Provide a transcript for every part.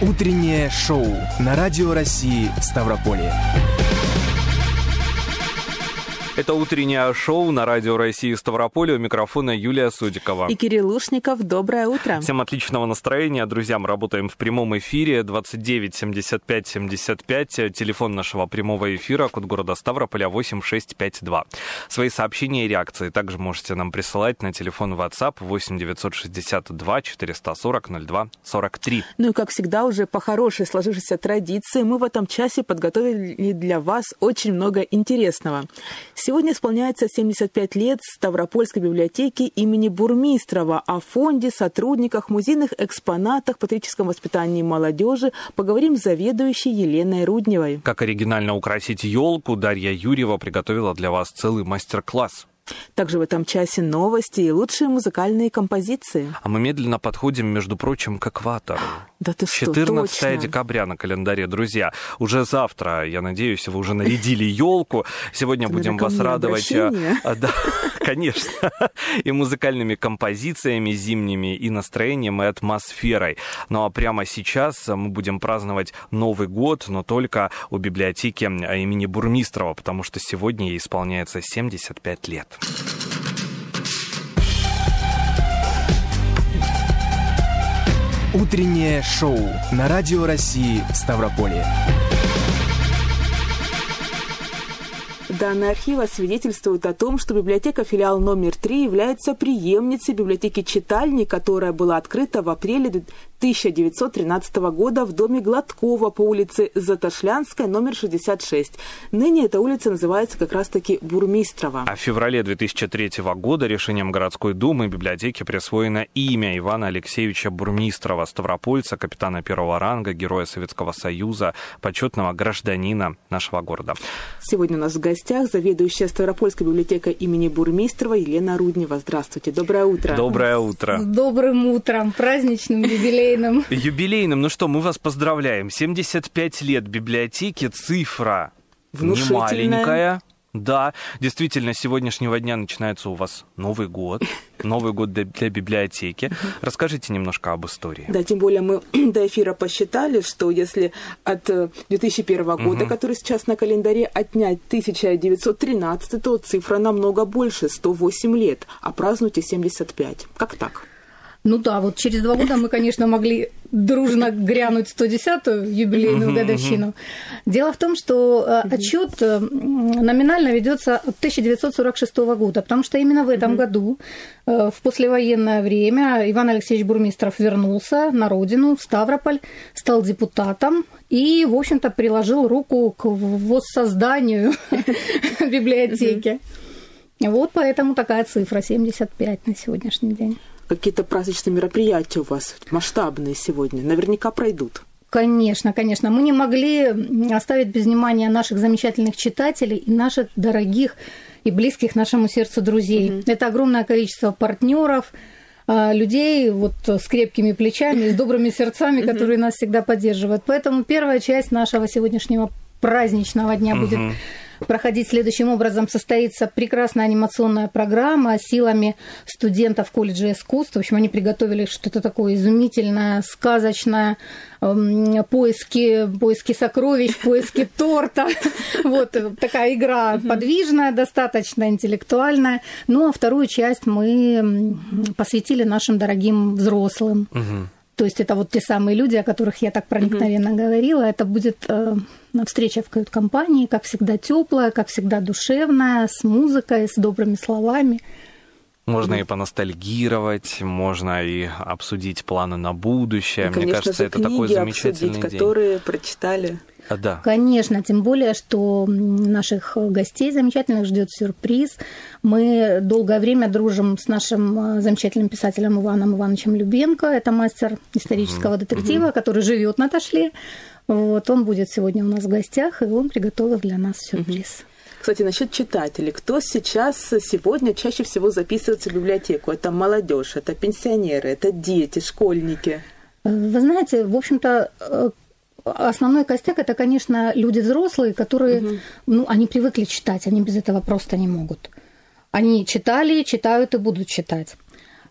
Утреннее шоу на Радио России Ставрополье. Это утреннее шоу на Радио России Ставрополе. У микрофона Юлия Судикова. И Кирилл Лушников. Доброе утро. Всем отличного настроения. Друзья, мы работаем в прямом эфире. 29 75 75. Телефон нашего прямого эфира. Код города Ставрополя 8652. Свои сообщения и реакции также можете нам присылать на телефон WhatsApp 8 962 440 02 43. Ну и, как всегда, уже по хорошей сложившейся традиции мы в этом часе подготовили для вас очень много интересного. Сегодня исполняется 75 лет Ставропольской библиотеки имени Бурмистрова. О фонде, сотрудниках, музейных экспонатах, патриотическом воспитании молодежи поговорим с заведующей Еленой Рудневой. Как оригинально украсить елку, Дарья Юрьева приготовила для вас целый мастер-класс. Также в этом часе новости и лучшие музыкальные композиции. А мы медленно подходим, между прочим, к экватору. Да ты что, 14 точно. декабря на календаре, друзья. Уже завтра, я надеюсь, вы уже нарядили елку. Сегодня будем вас радовать. а, Да, конечно. И музыкальными композициями зимними, и настроением, и атмосферой. Ну а прямо сейчас мы будем праздновать Новый год, но только у библиотеки а, имени Бурмистрова, потому что сегодня ей исполняется 75 лет. Утреннее шоу на Радио России Ставрополье. Данные архива свидетельствуют о том, что библиотека филиал номер 3 является преемницей библиотеки читальни, которая была открыта в апреле 1913 года в доме Гладкова по улице Затошлянская, номер 66. Ныне эта улица называется как раз-таки Бурмистрова. А в феврале 2003 года решением городской думы библиотеке присвоено имя Ивана Алексеевича Бурмистрова, ставропольца, капитана первого ранга, героя Советского Союза, почетного гражданина нашего города. Сегодня у нас в гостях заведующая Ставропольской библиотекой имени Бурмистрова Елена Руднева. Здравствуйте, доброе утро. Доброе утро. С добрым утром, праздничным, юбилейным. Юбилейным, ну что, мы вас поздравляем. 75 лет библиотеки, цифра Внушительная. немаленькая. Да, действительно, с сегодняшнего дня начинается у вас Новый год, Новый год для, для библиотеки. Расскажите немножко об истории. Да, тем более мы до эфира посчитали, что если от э, 2001 года, который сейчас на календаре, отнять 1913, то цифра намного больше, 108 лет, а празднуйте 75. Как так? Ну да, вот через два года мы, конечно, могли дружно грянуть 110-ю юбилейную годовщину. Дело в том, что э, отчет э, номинально ведется от 1946 года, потому что именно в этом году, э, в послевоенное время, Иван Алексеевич Бурмистров вернулся на родину, в Ставрополь, стал депутатом и, в общем-то, приложил руку к воссозданию библиотеки. Вот поэтому такая цифра 75 на сегодняшний день. Какие-то праздничные мероприятия у вас масштабные сегодня наверняка пройдут. Конечно, конечно. Мы не могли оставить без внимания наших замечательных читателей и наших дорогих и близких нашему сердцу друзей. Mm-hmm. Это огромное количество партнеров, а, людей вот с крепкими плечами, с добрыми сердцами, которые нас всегда поддерживают. Поэтому первая часть нашего сегодняшнего праздничного дня будет проходить следующим образом. Состоится прекрасная анимационная программа силами студентов колледжа искусств. В общем, они приготовили что-то такое изумительное, сказочное, эм, поиски, поиски сокровищ, поиски торта. Вот такая игра подвижная, достаточно интеллектуальная. Ну, а вторую часть мы посвятили нашим дорогим взрослым. То есть это вот те самые люди, о которых я так проникновенно говорила. Это будет э, встреча в кают-компании, как всегда теплая, как всегда душевная, с музыкой, с добрыми словами. Можно и поностальгировать, можно и обсудить планы на будущее. И, Мне конечно кажется, же, это такой книги замечательный обсудить, день. которые прочитали. А, да. Конечно, тем более, что наших гостей замечательных ждет сюрприз. Мы долгое время дружим с нашим э, замечательным писателем Иваном Ивановичем Любенко. Это мастер исторического детектива, который живет на Ташле. Вот, он будет сегодня у нас в гостях, и он приготовил для нас сюрприз. Кстати, насчет читателей. Кто сейчас сегодня чаще всего записывается в библиотеку? Это молодежь, это пенсионеры, это дети, школьники. Э, Вы знаете, в общем-то, э, основной костяк это, конечно, люди взрослые, которые, угу. ну, они привыкли читать, они без этого просто не могут. Они читали, читают и будут читать.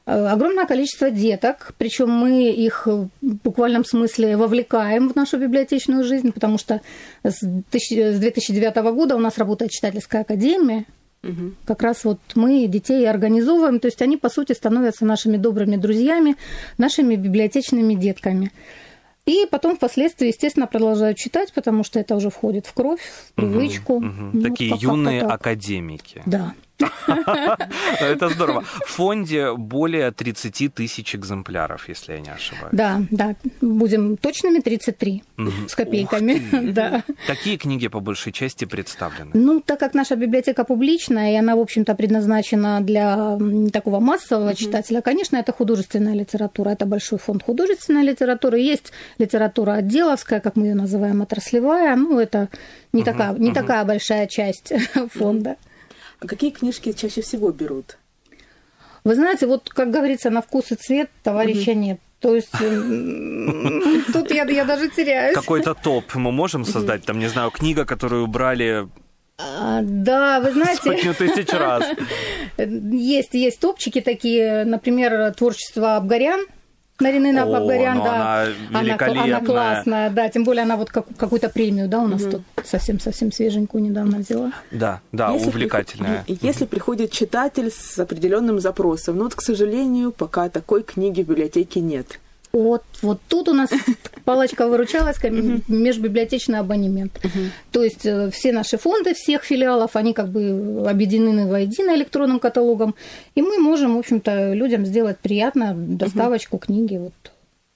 Э, огромное количество деток, причем мы их в буквальном смысле вовлекаем в нашу библиотечную жизнь, потому что с 2009 года у нас работает читательская академия, Угу. Как раз вот мы детей организовываем, то есть они, по сути, становятся нашими добрыми друзьями, нашими библиотечными детками. И потом впоследствии, естественно, продолжают читать, потому что это уже входит в кровь, в привычку. Угу, угу. Ну, Такие юные пока академики. Да. Это здорово. В фонде более 30 тысяч экземпляров, если я не ошибаюсь. Да, да. Будем точными 33 с копейками. Да. Какие книги по большей части представлены? Ну, так как наша библиотека публичная, и она, в общем-то, предназначена для такого массового читателя, конечно, это художественная литература. Это большой фонд художественной литературы. Есть литература отделовская, как мы ее называем, отраслевая. Ну, это не, такая, не такая большая часть фонда. А какие книжки чаще всего берут? Вы знаете, вот, как говорится, на вкус и цвет товарища угу. нет. То есть тут я, я даже теряюсь. Какой-то топ мы можем создать? Там, не знаю, книга, которую брали а, да, вы знаете... Сотню тысяч раз. Есть, есть топчики такие, например, творчество Абгарян, Марина Напогорян, ну да. Она, великолепная. она, она классная, да. Тем более она вот как, какую-то премию, да, у нас угу. тут совсем-совсем свеженькую недавно взяла. Да, да, если увлекательная. При... Если приходит читатель с определенным запросом, но вот, к сожалению, пока такой книги в библиотеке нет. Вот, вот тут у нас палочка-выручалась, межбиблиотечный абонемент. То есть э, все наши фонды всех филиалов, они как бы объединены воедино электронным каталогом, и мы можем, в общем-то, людям сделать приятно доставочку книги вот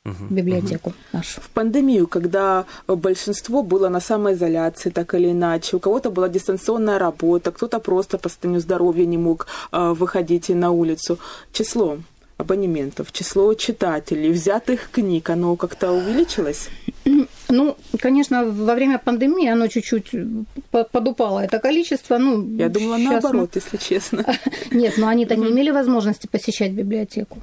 в библиотеку нашу. В пандемию, когда большинство было на самоизоляции, так или иначе, у кого-то была дистанционная работа, кто-то просто по состоянию здоровья не мог э, выходить на улицу, число абонементов, число читателей, взятых книг, оно как-то увеличилось? Ну, конечно, во время пандемии оно чуть-чуть подупало, это количество. Ну, Я думала наоборот, мы... если честно. Нет, но они-то не имели возможности посещать библиотеку.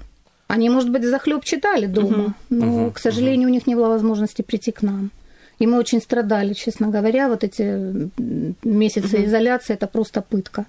Они, может быть, захлеб читали дома, но, к сожалению, у них не было возможности прийти к нам. И мы очень страдали, честно говоря, вот эти месяцы изоляции, это просто пытка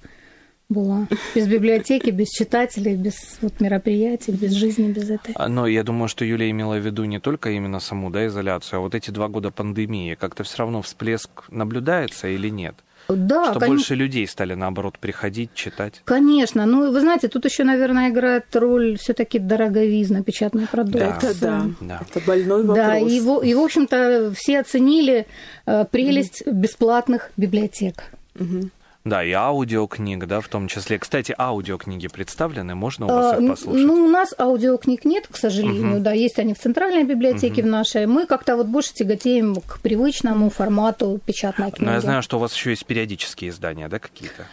была. Без библиотеки, без читателей, без вот, мероприятий, без жизни, без этой. А, но я думаю, что Юлия имела в виду не только именно саму да, изоляцию, а вот эти два года пандемии. Как-то все равно всплеск наблюдается или нет? Да, что кон... больше людей стали, наоборот, приходить, читать. Конечно. Ну, вы знаете, тут еще, наверное, играет роль все-таки дороговизна печатной продукции. Это да. да. Это больной вопрос. Да, и, и в общем-то, все оценили э, прелесть mm бесплатных библиотек. mm да, и аудиокниг, да, в том числе. Кстати, аудиокниги представлены, можно у вас а, их послушать? Ну, у нас аудиокниг нет, к сожалению, угу. да, есть они в центральной библиотеке угу. в нашей. Мы как-то вот больше тяготеем к привычному формату печатной книги. Но я знаю, что у вас еще есть периодические издания, да, какие-то?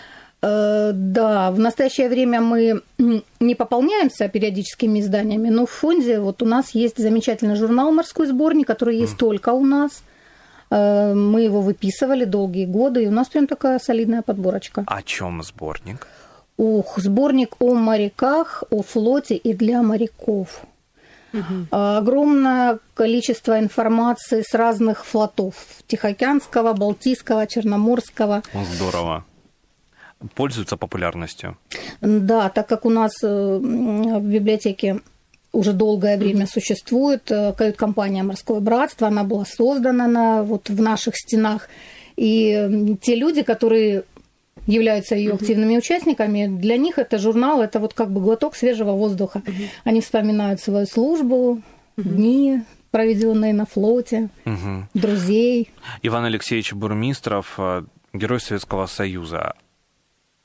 Э, да, в настоящее время мы не пополняемся периодическими изданиями, но в фонде вот у нас есть замечательный журнал «Морской сборник», который есть mm. только у нас. Э, мы его выписывали долгие годы, и у нас прям такая солидная подборочка. О чем сборник? Ух, сборник о моряках, о флоте и для моряков. Угу. Огромное количество информации с разных флотов. Тихоокеанского, Балтийского, Черноморского. Здорово. Пользуется популярностью. Да, так как у нас э, в библиотеке уже долгое время существует. Э, кают-компания «Морское братство», она была создана на, вот, в наших стенах. И те люди, которые являются ее активными участниками, для них это журнал, это вот как бы глоток свежего воздуха. Uh-huh. Они вспоминают свою службу, uh-huh. дни, проведенные на флоте, друзей. Иван Алексеевич Бурмистров, э, герой Советского Союза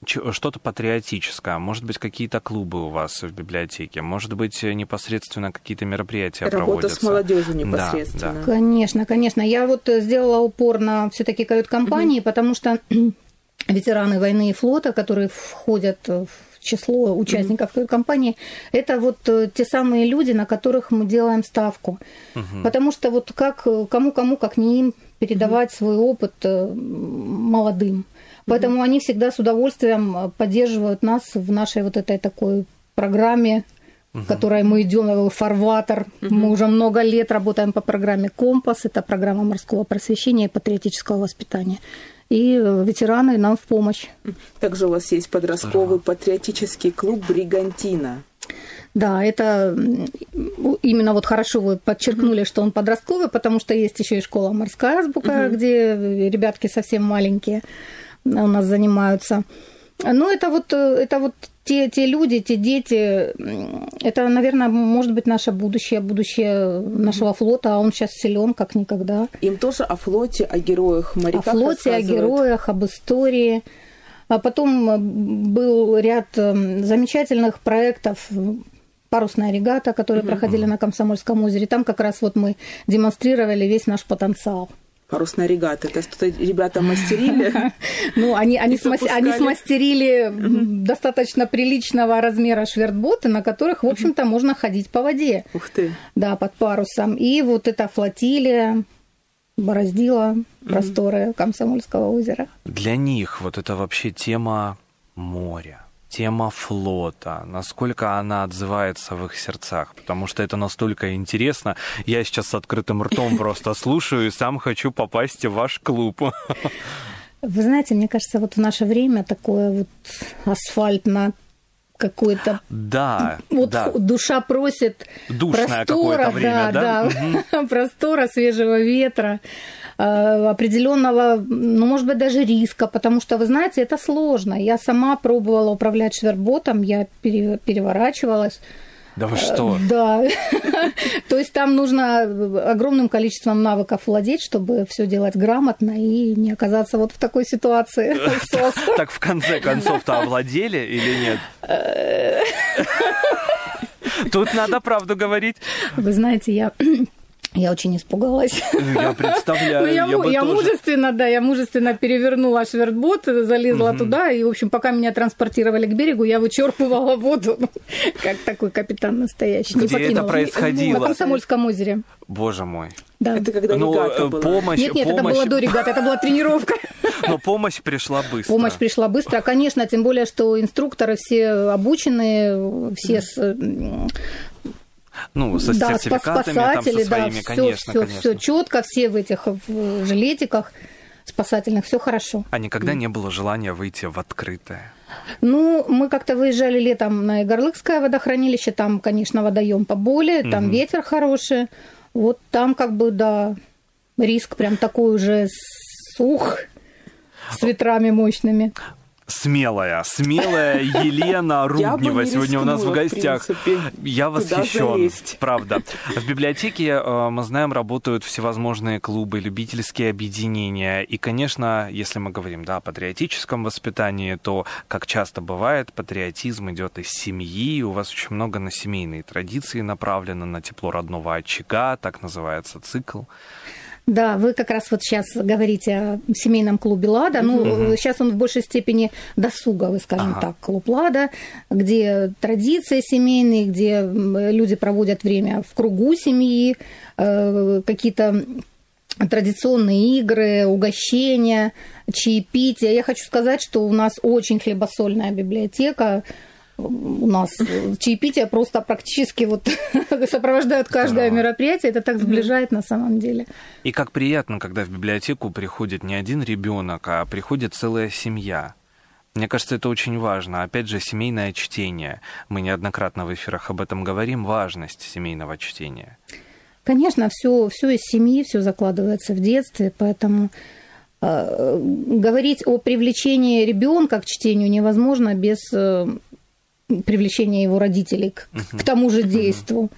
что-то патриотическое, может быть, какие-то клубы у вас в библиотеке, может быть, непосредственно какие-то мероприятия Работа проводятся. с молодежью непосредственно. Да, да. Конечно, конечно. Я вот сделала упор на все-таки кают-компании, угу. потому что ветераны войны и флота, которые входят в число участников mm-hmm. компании, это вот э, те самые люди, на которых мы делаем ставку. Mm-hmm. Потому что вот как кому-кому, как не им, передавать mm-hmm. свой опыт э, молодым. Поэтому они всегда с удовольствием э, поддерживают нас в нашей вот этой такой программе, угу. которой мы идем, э, фарватер. Угу. Мы уже много лет работаем по программе Компас. Это программа морского просвещения и патриотического воспитания. И э, ветераны нам в помощь. Также у вас есть подростковый патриотический клуб Бригантина. Да, это именно вот хорошо вы подчеркнули, что он подростковый, потому что есть еще и школа морская азбука, угу. где ребятки совсем маленькие у нас занимаются. Ну, это вот, это вот те, те люди, те дети, это, наверное, может быть наше будущее, будущее нашего флота, а он сейчас силен как никогда. Им тоже о флоте, о героях моряках О флоте, о героях, об истории. А потом был ряд замечательных проектов парусная регата, которые mm-hmm. проходили на Комсомольском озере. Там как раз вот мы демонстрировали весь наш потенциал. Парусная регата, это что-то ребята мастерили? Ну, они, они, смас, они смастерили достаточно приличного размера швертботы, на которых, в общем-то, можно ходить по воде. Ух ты! Да, под парусом. И вот эта флотилия бороздила просторы Комсомольского озера. Для них вот это вообще тема моря тема флота, насколько она отзывается в их сердцах, потому что это настолько интересно. Я сейчас с открытым ртом просто слушаю и сам хочу попасть в ваш клуб. Вы знаете, мне кажется, вот в наше время такое вот асфальт на какой-то... Да, вот да. душа просит Душное простора, время, да, да, да угу. простора, свежего ветра. Э, определенного, ну, может быть, даже риска, потому что, вы знаете, это сложно. Я сама пробовала управлять шверботом, я переворачивалась. Да вы что? Э, да. То есть там нужно огромным количеством навыков владеть, чтобы все делать грамотно и не оказаться вот в такой ситуации. Так в конце концов-то овладели или нет? Э. Тут надо правду говорить. Вы знаете, я я очень испугалась. Я представляю. Ну, я, я, я тоже... мужественно, да, я мужественно перевернула швертбот, залезла угу. туда, и, в общем, пока меня транспортировали к берегу, я вычерпывала воду, как такой капитан настоящий. Где это происходило? На Комсомольском озере. Боже мой. Да. Это когда ну, регата была. Помощь, нет, нет, помощь... это было до регаты, это была тренировка. Но помощь пришла быстро. Помощь пришла быстро, конечно, тем более, что инструкторы все обученные, все с ну, со да, сертификатами, спасатели, там, со своими, да, конечно, все, конечно. Все четко, все в этих в жилетиках спасательных, все хорошо. А никогда не было желания выйти в открытое? Ну, мы как-то выезжали летом на Игорлыкское водохранилище, там, конечно, водоем поболее, там угу. ветер хороший. Вот там как бы, да, риск прям такой уже сух с ветрами мощными смелая, смелая Елена Руднева сегодня у нас в гостях. Я восхищен, правда. В библиотеке, э, мы знаем, работают всевозможные клубы, любительские объединения. И, конечно, если мы говорим да, о патриотическом воспитании, то, как часто бывает, патриотизм идет из семьи. У вас очень много на семейные традиции направлено, на тепло родного очага, так называется цикл. Да, вы как раз вот сейчас говорите о семейном клубе Лада. Ну, угу. сейчас он в большей степени досуговый, скажем ага. так, клуб Лада, где традиции семейные, где люди проводят время в кругу семьи, э, какие-то традиционные игры, угощения, чаепития. Я хочу сказать, что у нас очень хлебосольная библиотека у нас чаепитие просто практически вот сопровождают каждое да. мероприятие. Это так сближает на самом деле. И как приятно, когда в библиотеку приходит не один ребенок, а приходит целая семья. Мне кажется, это очень важно. Опять же, семейное чтение. Мы неоднократно в эфирах об этом говорим. Важность семейного чтения. Конечно, все, все из семьи, все закладывается в детстве, поэтому э, говорить о привлечении ребенка к чтению невозможно без э, привлечения его родителей к, uh-huh. к тому же действу.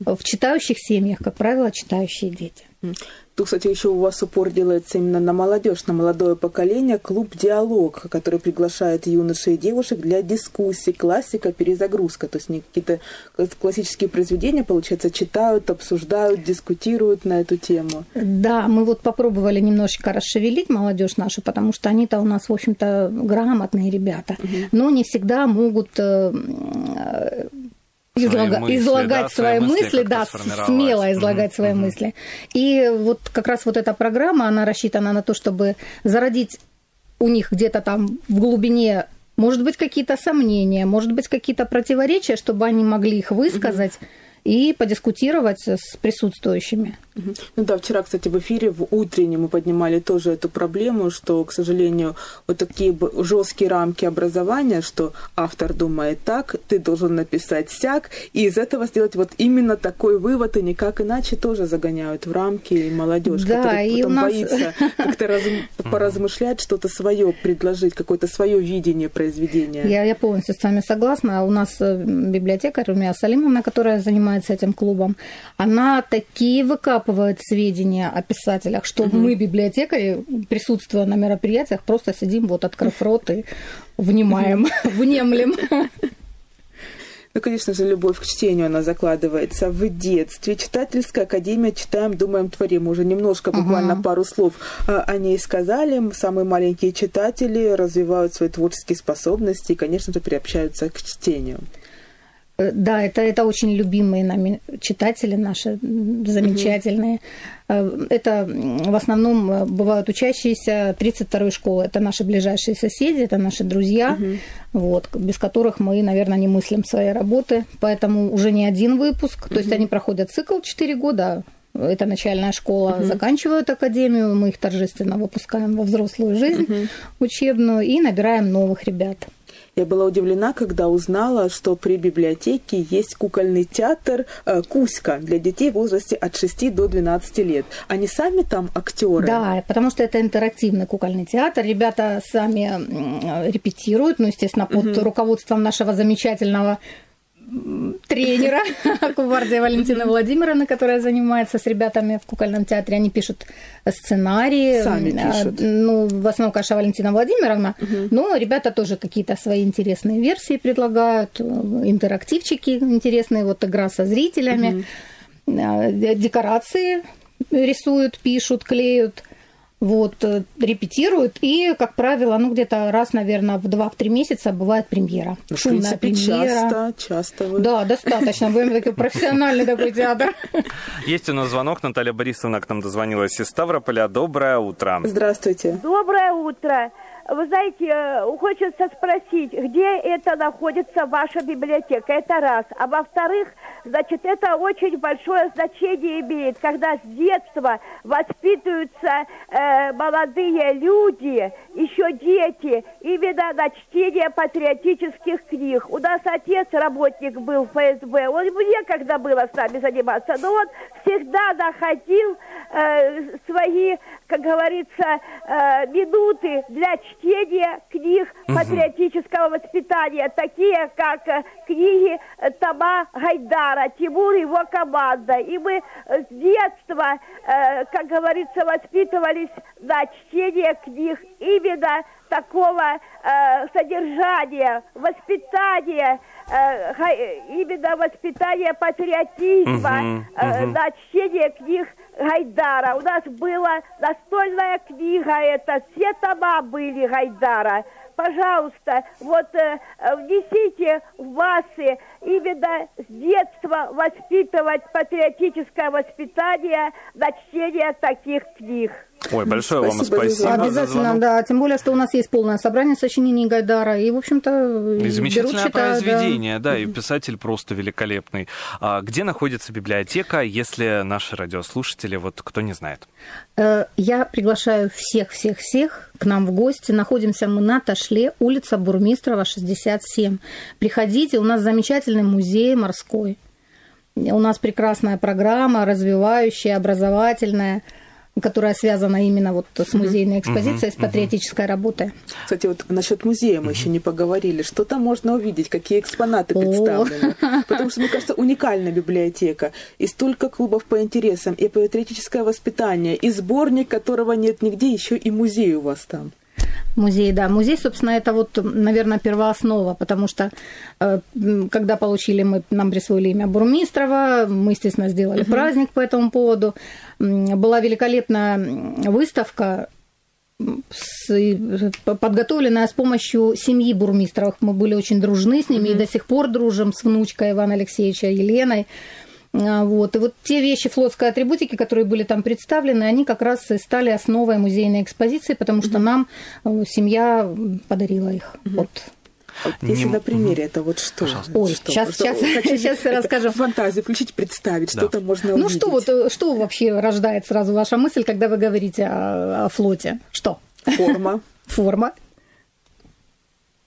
Uh-huh. В читающих семьях, как правило, читающие дети. Тут, кстати, еще у вас упор делается именно на молодежь, на молодое поколение. Клуб «Диалог», который приглашает юношей и девушек для дискуссий, классика, перезагрузка. То есть не какие-то классические произведения, получается, читают, обсуждают, дискутируют на эту тему. Да, мы вот попробовали немножечко расшевелить молодежь нашу, потому что они-то у нас, в общем-то, грамотные ребята, угу. но не всегда могут излага, мысли, излагать да, свои мысли, мысли да, смело излагать mm-hmm. свои mm-hmm. мысли. И вот как раз вот эта программа, она рассчитана на то, чтобы зародить у них где-то там в глубине, может быть, какие-то сомнения, может быть, какие-то противоречия, чтобы они могли их высказать mm-hmm. И подискутировать с присутствующими. Ну да, вчера, кстати, в эфире в утреннем мы поднимали тоже эту проблему, что, к сожалению, вот такие жесткие рамки образования, что автор думает так, ты должен написать сяк, и из этого сделать вот именно такой вывод, и никак иначе тоже загоняют в рамки и молодежь, да, которая и потом нас... боится как-то раз... поразмышлять, что-то свое предложить, какое-то свое видение произведения. Я, я полностью с вами согласна. У нас э, библиотекарь Румия Салимовна, которая занимается этим клубом, она такие выкапывает сведения о писателях, что угу. мы, библиотекари, присутствуя на мероприятиях, просто сидим, вот открыв рот и внимаем, внемлем. Ну, конечно же, любовь к чтению, она закладывается в детстве. Читательская академия «Читаем, думаем, творим». Уже немножко, буквально uh пару слов а, о ней сказали. Самые маленькие читатели развивают свои творческие способности и, конечно же, приобщаются к чтению. Э, да, это, это очень любимые нами читатели наши, замечательные. Угу. Это в основном э, бывают учащиеся 32-й школы. Это наши ближайшие соседи, это наши друзья, угу. вот, без которых мы, наверное, не мыслим своей работы. Поэтому уже не один выпуск. То угу. есть они проходят цикл 4 года, это начальная школа, угу. заканчивают академию, мы их торжественно выпускаем во взрослую жизнь угу. учебную и набираем новых ребят. Я была удивлена, когда узнала, что при библиотеке есть кукольный театр э, «Кузька» для детей в возрасте от 6 до 12 лет. Они сами там актеры? Да, потому что это интерактивный кукольный театр. Ребята сами репетируют, ну, естественно, под угу. руководством нашего замечательного тренера Кувардия Валентины Владимировны, которая занимается с ребятами в кукольном театре. Они пишут сценарии. Сами а, пишут. Ну, в основном, конечно, Валентина Владимировна. Угу. Но ребята тоже какие-то свои интересные версии предлагают. Интерактивчики интересные, вот игра со зрителями. Угу. Декорации рисуют, пишут, клеют вот, э, репетируют, и, как правило, ну, где-то раз, наверное, в два-три месяца бывает премьера. Ну, Шумная в принципе, премьера. часто, часто. Вы... Да, достаточно. Будем такой профессиональный такой театр. Есть у нас звонок. Наталья Борисовна к нам дозвонилась из Ставрополя. Доброе утро. Здравствуйте. Доброе утро. Вы знаете, э, хочется спросить, где это находится ваша библиотека? Это раз. А во-вторых, значит, это очень большое значение имеет, когда с детства воспитываются э, молодые люди, еще дети, именно на чтение патриотических книг. У нас отец работник был в ФСБ, он мне когда было с нами заниматься, но он всегда находил э, свои, как говорится, э, минуты для чтения книг угу. патриотического воспитания, такие как э, книги э, Тома Гайдара, Тимур и его команда. И мы с детства, э, как говорится, воспитывались на чтение книг именно такого э, содержания, воспитания, э, именно воспитания патриотизма, uh-huh. Э, на чтение книг Гайдара. У нас была настольная книга, это все тома были Гайдара. Пожалуйста, вот э, внесите в массы именно с детства воспитывать патриотическое воспитание на чтение таких книг. Ой, большое спасибо вам спасибо. Обязательно, да. Тем более, что у нас есть полное собрание сочинений Гайдара. И, в общем-то, и замечательное берут, произведение, да. да, и писатель просто великолепный. А где находится библиотека, если наши радиослушатели, вот кто не знает? Э, я приглашаю всех-всех-всех к нам в гости. Находимся мы на Ташле, улица Бурмистрова, 67. Приходите, у нас замечательный музей морской. У нас прекрасная программа, развивающая, образовательная которая связана именно вот с музейной экспозицией, с патриотической работой. Кстати, вот насчет музея мы еще не поговорили. Что там можно увидеть, какие экспонаты представлены? Потому что, мне кажется, уникальная библиотека. И столько клубов по интересам, и патриотическое воспитание, и сборник, которого нет нигде, еще и музей у вас там. Музей, да. Музей, собственно, это вот, наверное, первооснова, потому что э, когда получили мы, нам присвоили имя Бурмистрова, мы, естественно, сделали uh-huh. праздник по этому поводу. Была великолепная выставка с, подготовленная с помощью семьи Бурмистровых. Мы были очень дружны с ними uh-huh. и до сих пор дружим с внучкой Ивана Алексеевича Еленой. А, вот. И вот те вещи флотской атрибутики, которые были там представлены, они как раз и стали основой музейной экспозиции, потому что нам э, семья подарила их. Вот. Вот если Не- на примере, это вот что? Пожалуйста. Ой, Что? сейчас, сейчас, хочу сейчас расскажу. Фантазию включить, представить, Да. что там можно Ну увидеть. что вот, э, что вообще рождает сразу ваша мысль, когда вы говорите о, о флоте? Что? Форма, Форма.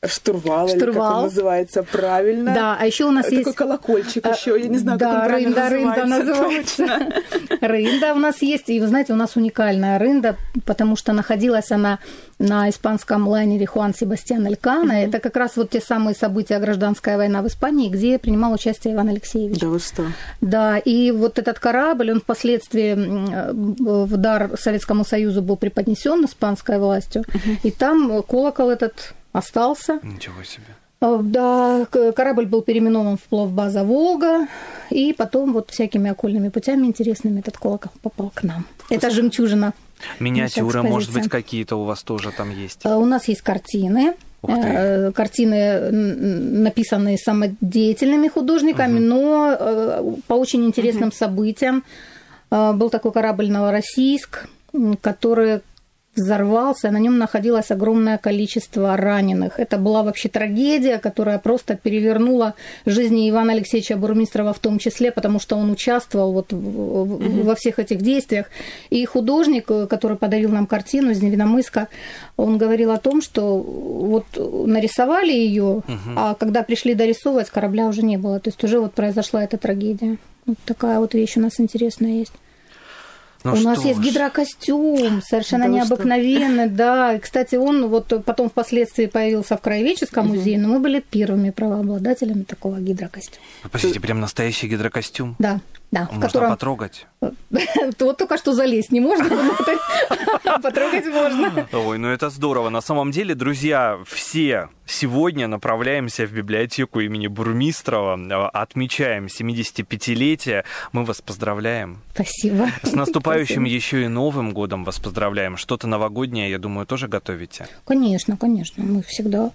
Штурвал, или как Штурвал. он называется правильно. Да, а еще у нас Такой есть... колокольчик А, еще, я не знаю, как да, он правильно рында, рында называется. называется. Точно. Рында у нас есть, и вы знаете, у нас уникальная рында, потому что находилась она на испанском лайнере Хуан Себастьян Элькана. Это как раз вот те самые события гражданская война в Испании, где принимал участие Иван Алексеевич. Да вы что? Да, и вот этот корабль, он впоследствии м, в дар Советскому Союзу был преподнесен испанской властью, и там колокол этот остался. Ничего себе. Э, Да, корабль был переименован в плавбаза «Волга», и потом вот всякими окольными путями интересными этот колокол попал к нам. Это жемчужина. Миниатюры, может быть, какие-то у вас тоже там есть. Э, У нас есть картины. Э, Картины, написанные самодеятельными художниками, но э, по очень интересным событиям. Э, Был такой корабль «Новороссийск», который взорвался, на нем находилось огромное количество раненых. Это была вообще трагедия, которая просто перевернула жизни Ивана Алексеевича Бурмистрова в том числе, потому что он участвовал вот во всех этих действиях. И художник, э, который подарил нам картину из Невиномыска, он говорил о том, что вот нарисовали ее, а когда пришли дорисовывать, корабля уже не было. То есть уже вот произошла эта трагедия. Вот такая вот вещь у нас интересная есть. Ну У нас есть ж. гидрокостюм, совершенно Да вы что? необыкновенный, да. И, кстати, он вот потом впоследствии появился в Краеведческом музее, но мы были первыми правообладателями такого гидрокостюма. Подождите, прям настоящий гидрокостюм? Да, да, в Можно котором потрогать? вот только что залезть не можно, потрогать можно. Ой, ну это здорово. На самом деле, друзья, все сегодня направляемся в библиотеку имени Бурмистрова, отмечаем 75-летие. Мы вас поздравляем. Спасибо. С наступающим Спасибо. еще и Новым годом вас поздравляем. Что-то новогоднее, я думаю, тоже готовите. Конечно, конечно, мы всегда,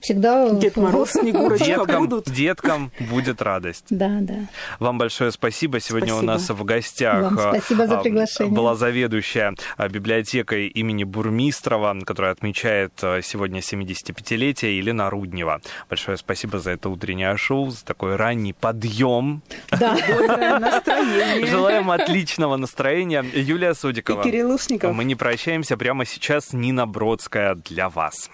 всегда... Дед Мороз, Снегурочка Деткам, будут. деткам будет радость. Да, да. Вам большое спасибо. Сегодня Спасибо. у нас в гостях Вам спасибо за а, приглашение. была заведующая а, библиотекой имени Бурмистрова, которая отмечает а, сегодня 75-летие, Елена Руднева. Большое спасибо за это утреннее шоу, за такой ранний подъем. Да. Настроение. Желаем отличного настроения. Юлия Судикова. И Кирилл Ушников. Мы не прощаемся. Прямо сейчас Нина Бродская для вас.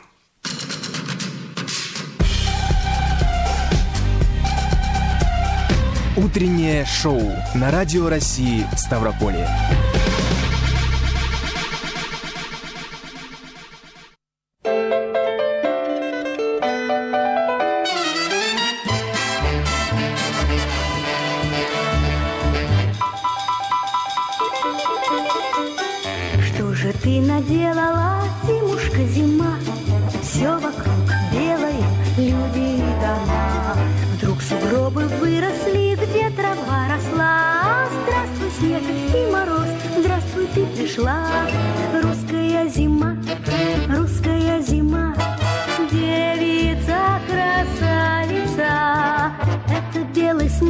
Утреннее шоу на Радио России Ставрополье.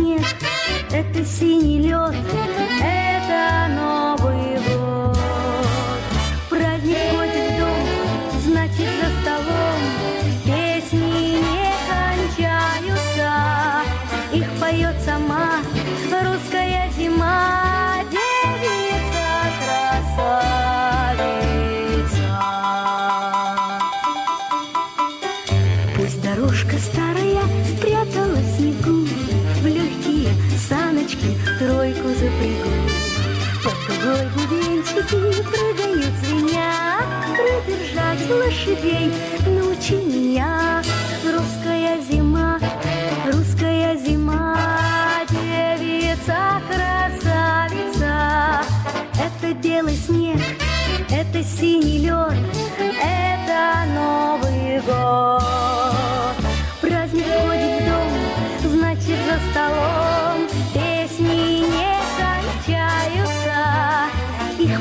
Снег, это синий лед, это Новый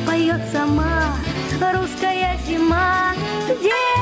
поет сама Русская зима, девица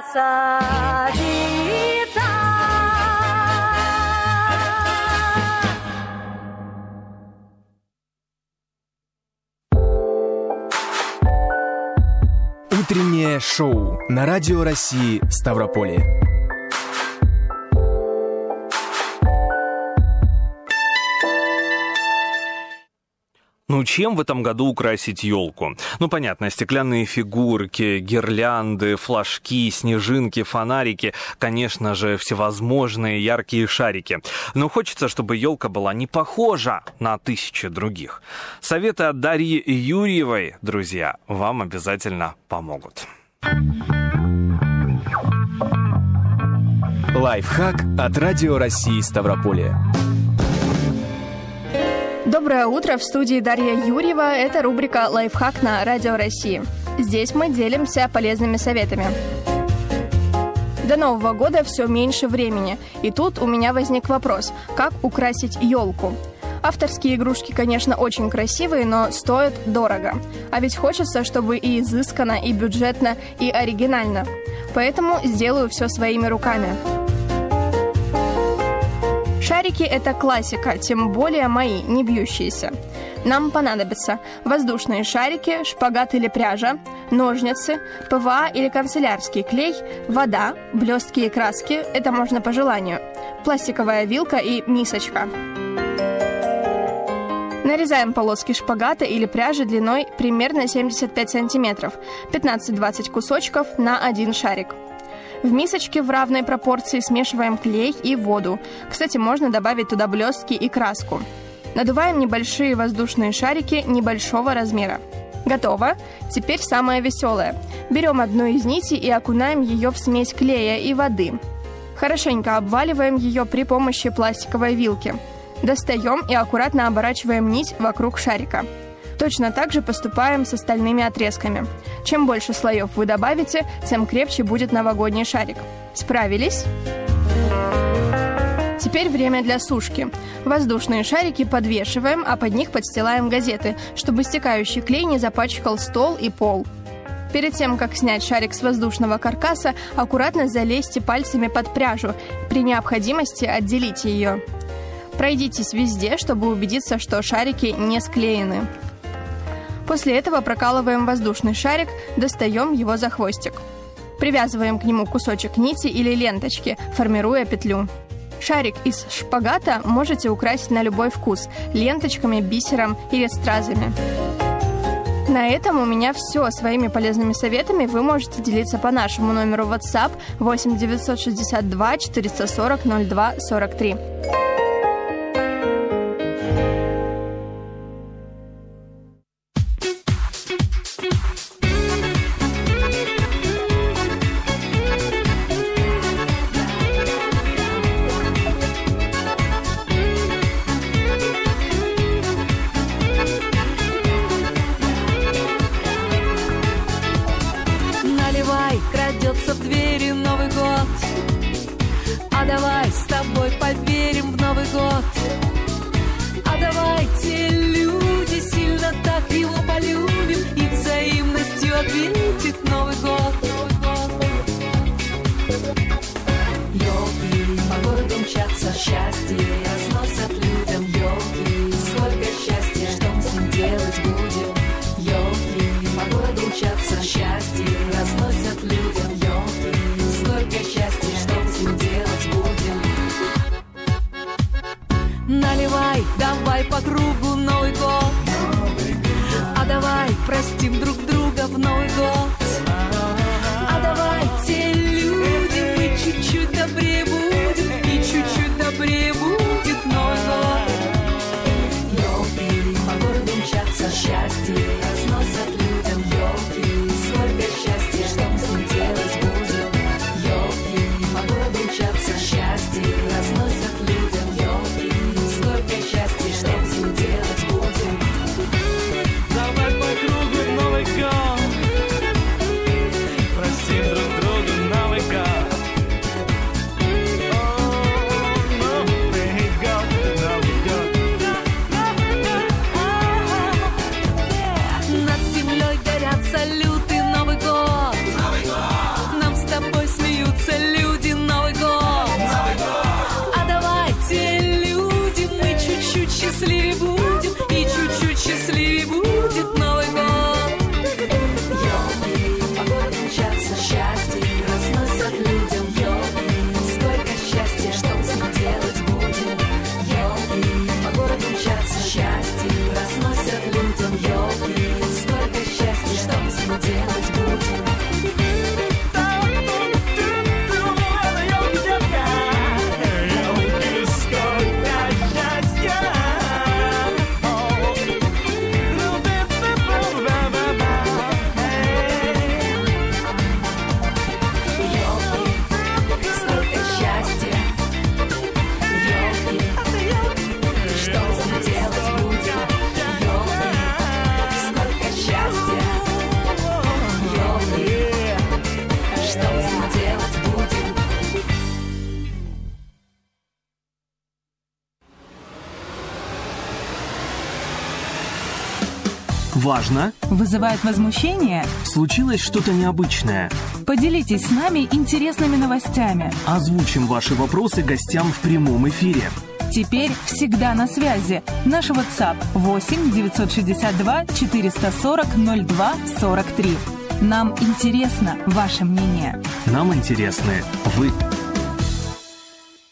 красавица Утреннее шоу на Радио России Ставрополье. Ну, чем в этом году украсить елку? Ну, понятно, стеклянные фигурки, гирлянды, флажки, снежинки, фонарики, конечно же, всевозможные яркие шарики. Но хочется, чтобы елка была не похожа на тысячи других. Советы от Дарьи Юрьевой, друзья, вам обязательно помогут. Лайфхак от Радио России Ставрополье. Доброе утро, в студии Дарья Юрьева. Это рубрика «Лайфхак» на Радио России. Здесь мы делимся полезными советами. До Нового года все меньше времени. И тут у меня возник вопрос, как украсить елку? Авторские игрушки, конечно, очень красивые, но стоят дорого. А ведь хочется, чтобы и изысканно, и бюджетно, и оригинально. Поэтому сделаю все своими руками. Шарики – это классика, тем более мои, не бьющиеся. Нам понадобятся воздушные шарики, шпагат или пряжа, ножницы, ПВА или канцелярский клей, вода, блестки и краски – это можно по желанию, пластиковая вилка и мисочка. Нарезаем полоски шпагата или пряжи длиной примерно 75 сантиметров, 15-20 кусочков на один шарик. В мисочке в равной пропорции смешиваем клей и воду. Кстати, можно добавить туда блестки и краску. Надуваем небольшие воздушные шарики небольшого размера. Готово. Теперь самое веселое. Берем одну из нитей и окунаем ее в смесь клея и воды. Хорошенько обваливаем ее при помощи пластиковой вилки. Достаем и аккуратно оборачиваем нить вокруг шарика. Точно так же поступаем с остальными отрезками. Чем больше слоев вы добавите, тем крепче будет новогодний шарик. Справились? Теперь время для сушки. Воздушные шарики подвешиваем, а под них подстилаем газеты, чтобы стекающий клей не запачкал стол и пол. Перед тем, как снять шарик с воздушного каркаса, аккуратно залезьте пальцами под пряжу. При необходимости отделите ее. Пройдитесь везде, чтобы убедиться, что шарики не склеены. После этого прокалываем воздушный шарик, достаем его за хвостик. Привязываем к нему кусочек нити или ленточки, формируя петлю. Шарик из шпагата можете украсить на любой вкус – ленточками, бисером или стразами. На этом у меня все. Своими полезными советами вы можете делиться по нашему номеру WhatsApp 8 962 440 02 43. Давай по кругу Новый год. А давай простим друг друга в Новый год. vivo. Вызывает возмущение? Случилось что-то необычное? Поделитесь с нами интересными новостями. Озвучим ваши вопросы гостям в прямом эфире. Теперь всегда на связи. Наш WhatsApp 8 962 440 02 43. Нам интересно ваше мнение. Нам интересны вы.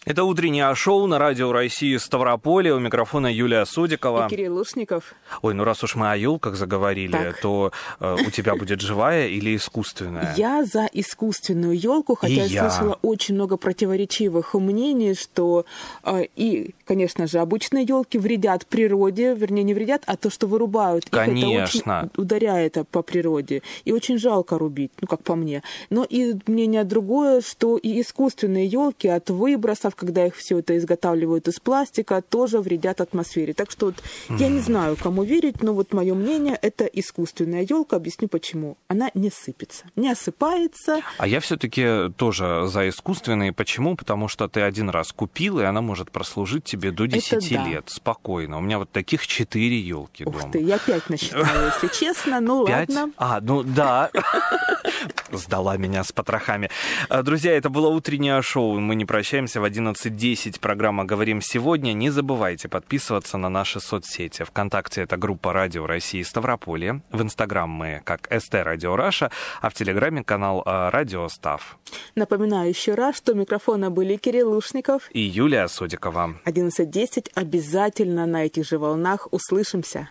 Это утреннее шоу на радио России Ставрополе. У микрофона Юлия Судикова. И Кирилл Лушников. Ой, ну раз уж мы о елках заговорили, Так. то э, у тебя будет живая или искусственная? Я за искусственную елку, хотя И я, слышала очень много противоречивых мнений, что э, и, конечно же, обычные елки вредят природе, вернее, не вредят, а то, что вырубают их, это Конечно. очень ударяет по природе. И очень жалко рубить, ну, как по мне. Но и мнение другое, что и искусственные елки от выбросов, когда их все это изготавливают из пластика, тоже вредят атмосфере. Так что вот я не знаю, кому верить, но вот мое мнение это искусственная елка. Объясню почему. Она не сыпется, не осыпается. А я все-таки тоже за искусственные. Почему? Потому что ты один раз купил, и она может прослужить тебе до 10 да. лет спокойно. У меня вот таких четыре елки дома. Ух ты, я пять насчитала, если честно. Ну Пять? ладно. А, ну да. Сдала меня с потрохами. А, Друзья, это было утреннее шоу. Мы не прощаемся в 11.10. Программа «Говорим сегодня». Не забывайте подписываться на наши соцсети. Вконтакте это группа «Радио России Ставрополье». В Инстаграм мы как СТ Радио Раша, а в Телеграме канал а, Радио Став. Напоминаю еще раз, что микрофона были Кирилл Лушников. И Юлия Судикова. 11.10. Обязательно на этих же волнах услышимся.